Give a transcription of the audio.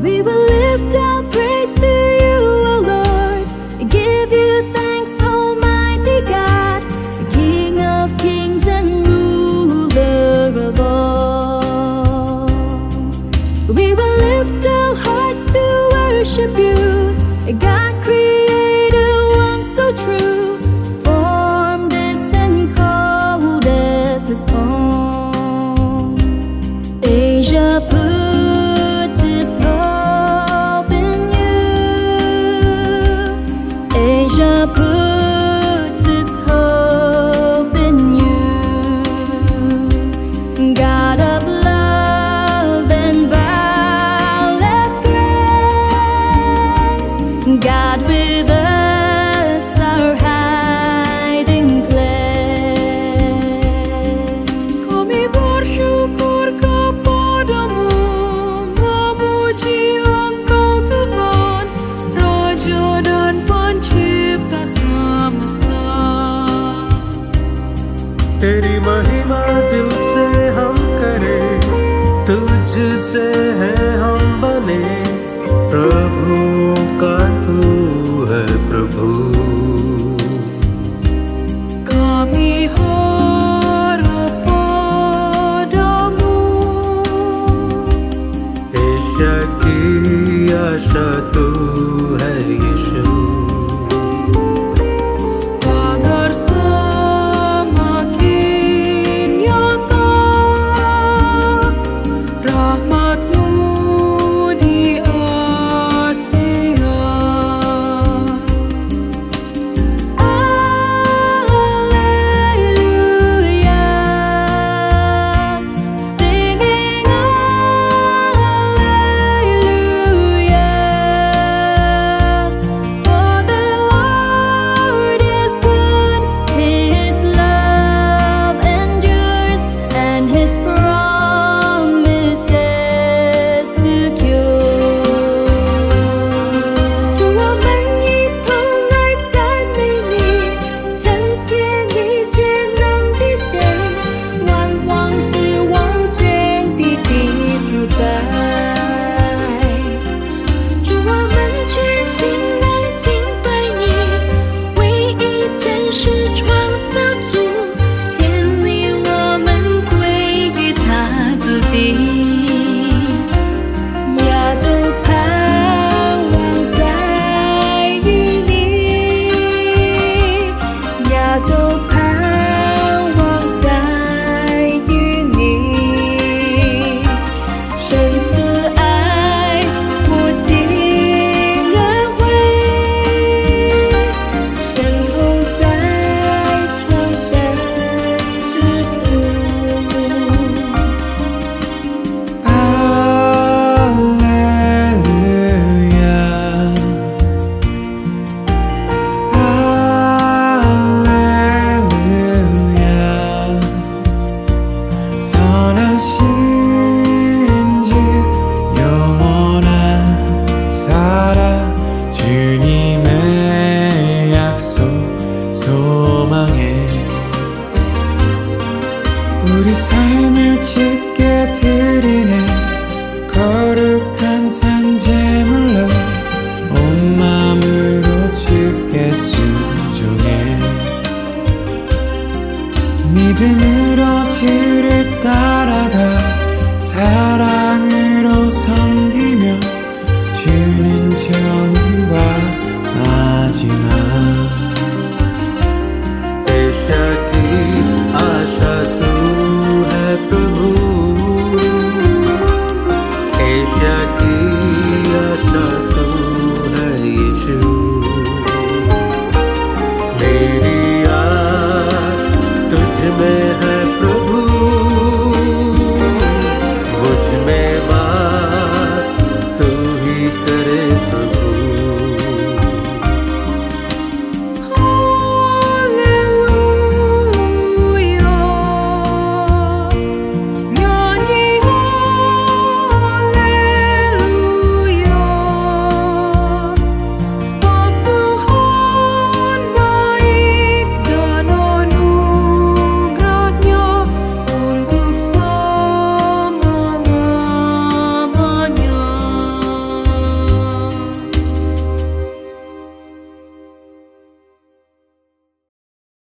we will महिमा दिल से हम करें तुझसे है हम बने। प्रभु का तू है प्रभु। आशा तू है यीशु। can. 우리 삶을 짙게 드리네 거룩한 산재물로 온 마음으로 주께 순종해. 믿음으로 주를 따라가 사랑으로 섬기며 주는 정과 마지막